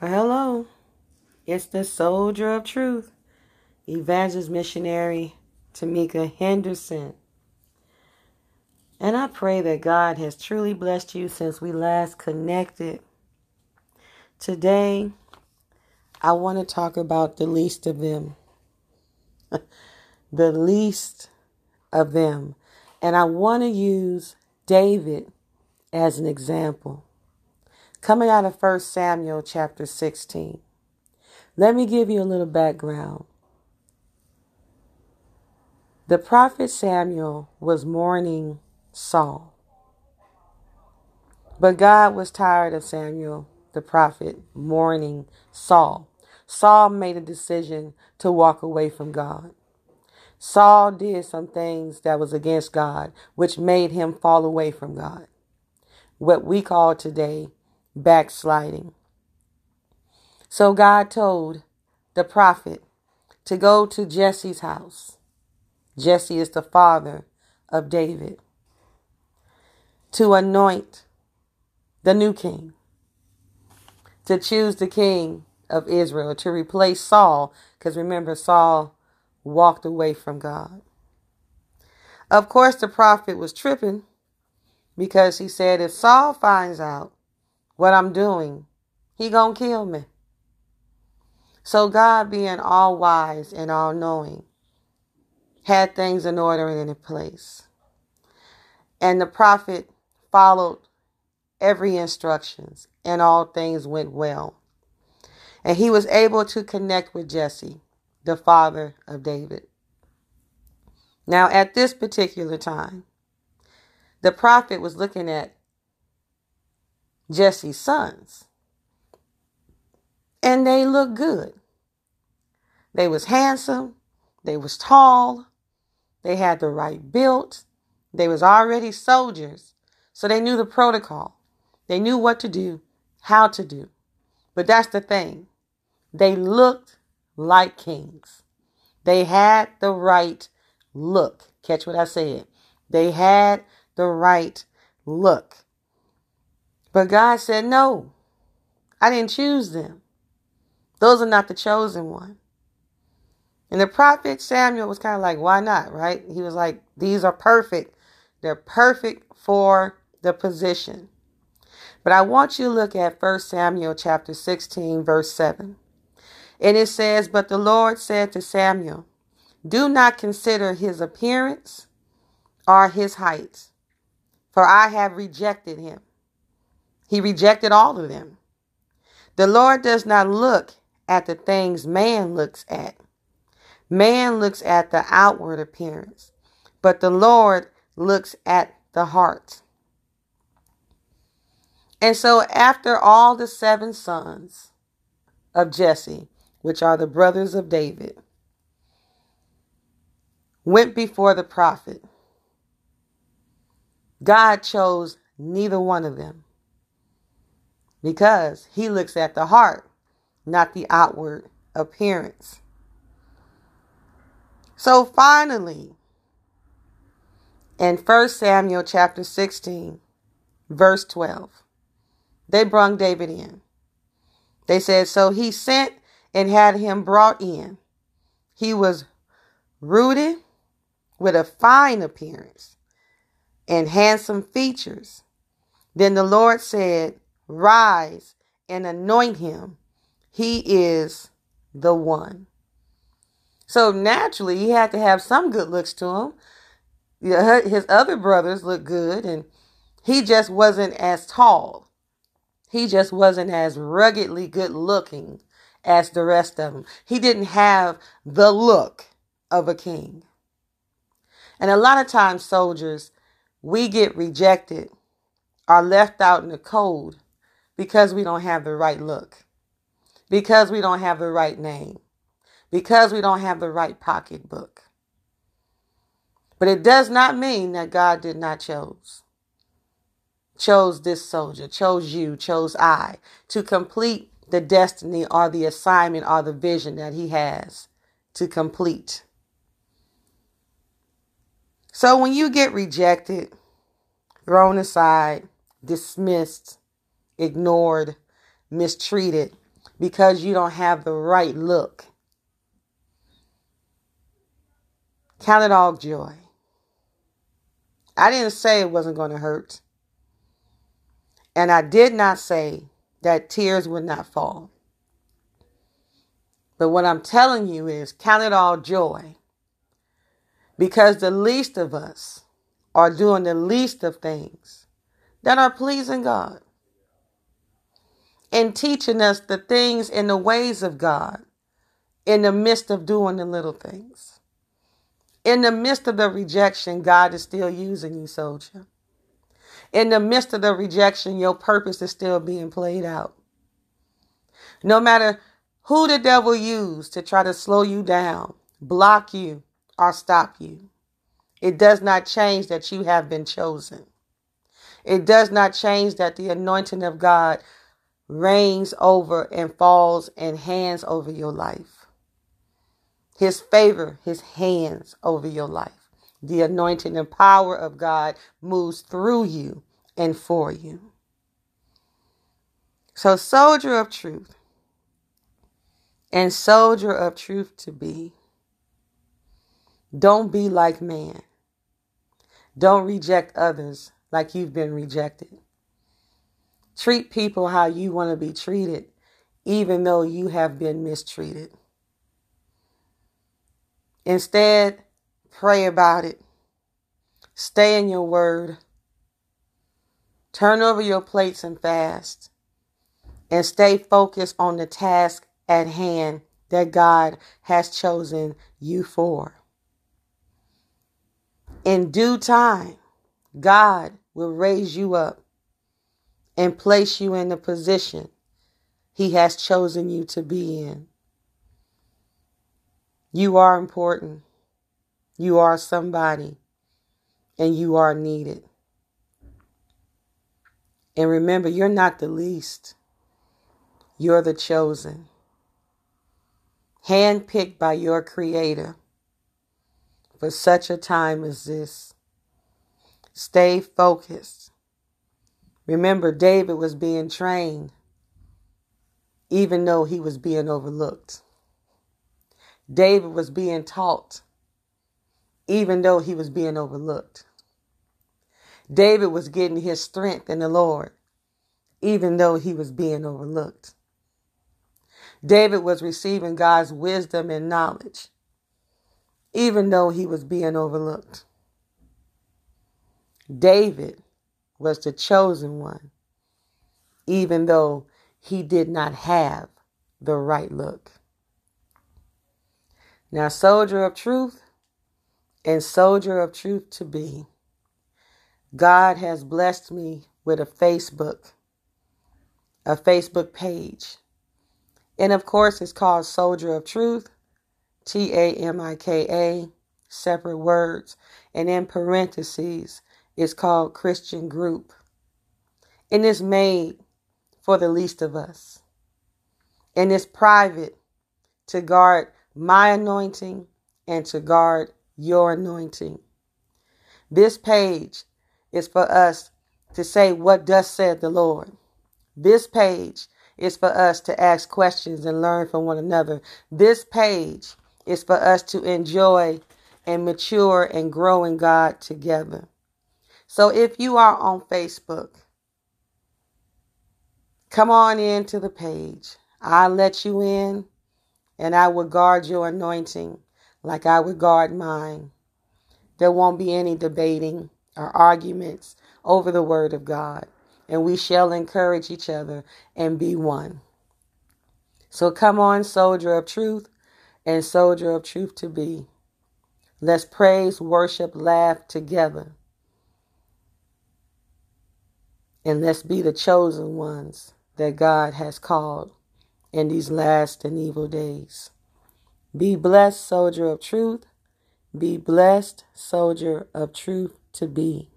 Hello. It's the soldier of truth, evangelist missionary Tamika Henderson. And I pray that God has truly blessed you since we last connected. Today, I want to talk about the least of them. the least of them. And I want to use David as an example. Coming out of 1 Samuel chapter 16. Let me give you a little background. The prophet Samuel was mourning Saul. But God was tired of Samuel, the prophet, mourning Saul. Saul made a decision to walk away from God. Saul did some things that was against God, which made him fall away from God. What we call today backsliding. So God told the prophet to go to Jesse's house. Jesse is the father of David. To anoint the new king. To choose the king of Israel to replace Saul, because remember, Saul walked away from God. Of course, the prophet was tripping because he said, if Saul finds out what I'm doing, he gonna kill me. So God, being all wise and all knowing, had things in order and in place. And the prophet followed every instructions and all things went well. And he was able to connect with Jesse, the father of David. Now, at this particular time, the prophet was looking at Jesse's sons. And they looked good. They was handsome, they was tall, they had the right build, they was already soldiers. So they knew the protocol. They knew what to do, how to do. But that's the thing. They looked like kings. They had the right look. Catch what I said. They had the right look. But God said, no, I didn't choose them. Those are not the chosen one. And the prophet Samuel was kind of like, why not? Right? He was like, these are perfect. They're perfect for the position. But I want you to look at 1 Samuel chapter 16, verse 7. And it says, But the Lord said to Samuel, Do not consider his appearance or his height, for I have rejected him. He rejected all of them. The Lord does not look at the things man looks at. Man looks at the outward appearance, but the Lord looks at the heart. And so, after all the seven sons of Jesse, which are the brothers of David, went before the prophet, God chose neither one of them because he looks at the heart, not the outward appearance. So finally, in 1 Samuel chapter 16, verse 12, they brung David in. They said, So he sent and had him brought in. He was rooted with a fine appearance and handsome features. Then the Lord said, Rise and anoint him. He is the one. So naturally, he had to have some good looks to him. His other brothers looked good, and he just wasn't as tall. He just wasn't as ruggedly good looking as the rest of them. He didn't have the look of a king. And a lot of times, soldiers, we get rejected are left out in the cold because we don't have the right look, because we don't have the right name, because we don't have the right pocketbook. But it does not mean that God did not chose. Chose this soldier, chose you, chose I to complete the destiny or the assignment or the vision that he has to complete. So when you get rejected, thrown aside, dismissed, ignored, mistreated, because you don't have the right look. Count it all joy. I didn't say it wasn't going to hurt. And I did not say that tears would not fall. But what I'm telling you is count it all joy. Because the least of us are doing the least of things that are pleasing God and teaching us the things and the ways of God in the midst of doing the little things. In the midst of the rejection, God is still using you, soldier. In the midst of the rejection, your purpose is still being played out. No matter who the devil used to try to slow you down, block you, or stop you, it does not change that you have been chosen. It does not change that the anointing of God reigns over and falls and hands over your life. His favor, his hands over your life. The anointing and power of God moves through you and for you. So, soldier of truth and soldier of truth to be, don't be like man. Don't reject others like you've been rejected. Treat people how you want to be treated, even though you have been mistreated. Instead, pray about it. Stay in your word. Turn over your plates and fast. And stay focused on the task at hand that God has chosen you for. In due time, God will raise you up and place you in the position He has chosen you to be in. You are important. You are somebody. And you are needed. And remember, you're not the least. You're the chosen. Handpicked by your Creator for such a time as this. Stay focused. Remember, David was being trained even though he was being overlooked. David was being taught even though he was being overlooked. David was getting his strength in the Lord even though he was being overlooked. David was receiving God's wisdom and knowledge even though he was being overlooked. David was the chosen one, even though he did not have the right look. Now, soldier of truth and soldier of truth to be, God has blessed me with a Facebook, a Facebook page. And of course, it's called Soldier of Truth, T A M I K A, separate words. And in parentheses, it's called Christian Group. And it's made for the least of us. And it's private to guard my anointing and to guard your anointing. This page is for us to say, What does said the Lord? This page is for us to ask questions and learn from one another. This page is for us to enjoy and mature and grow in God together. So if you are on Facebook, come on in to the page. I'll let you in and I will guard your anointing like I would guard mine. There won't be any debating or arguments over the word of God, and we shall encourage each other and be one. So come on, soldier of truth and soldier of truth to be. Let's praise, worship, laugh together. And let's be the chosen ones that God has called in these last and evil days. Be blessed, soldier of truth. Be blessed, soldier of truth to be.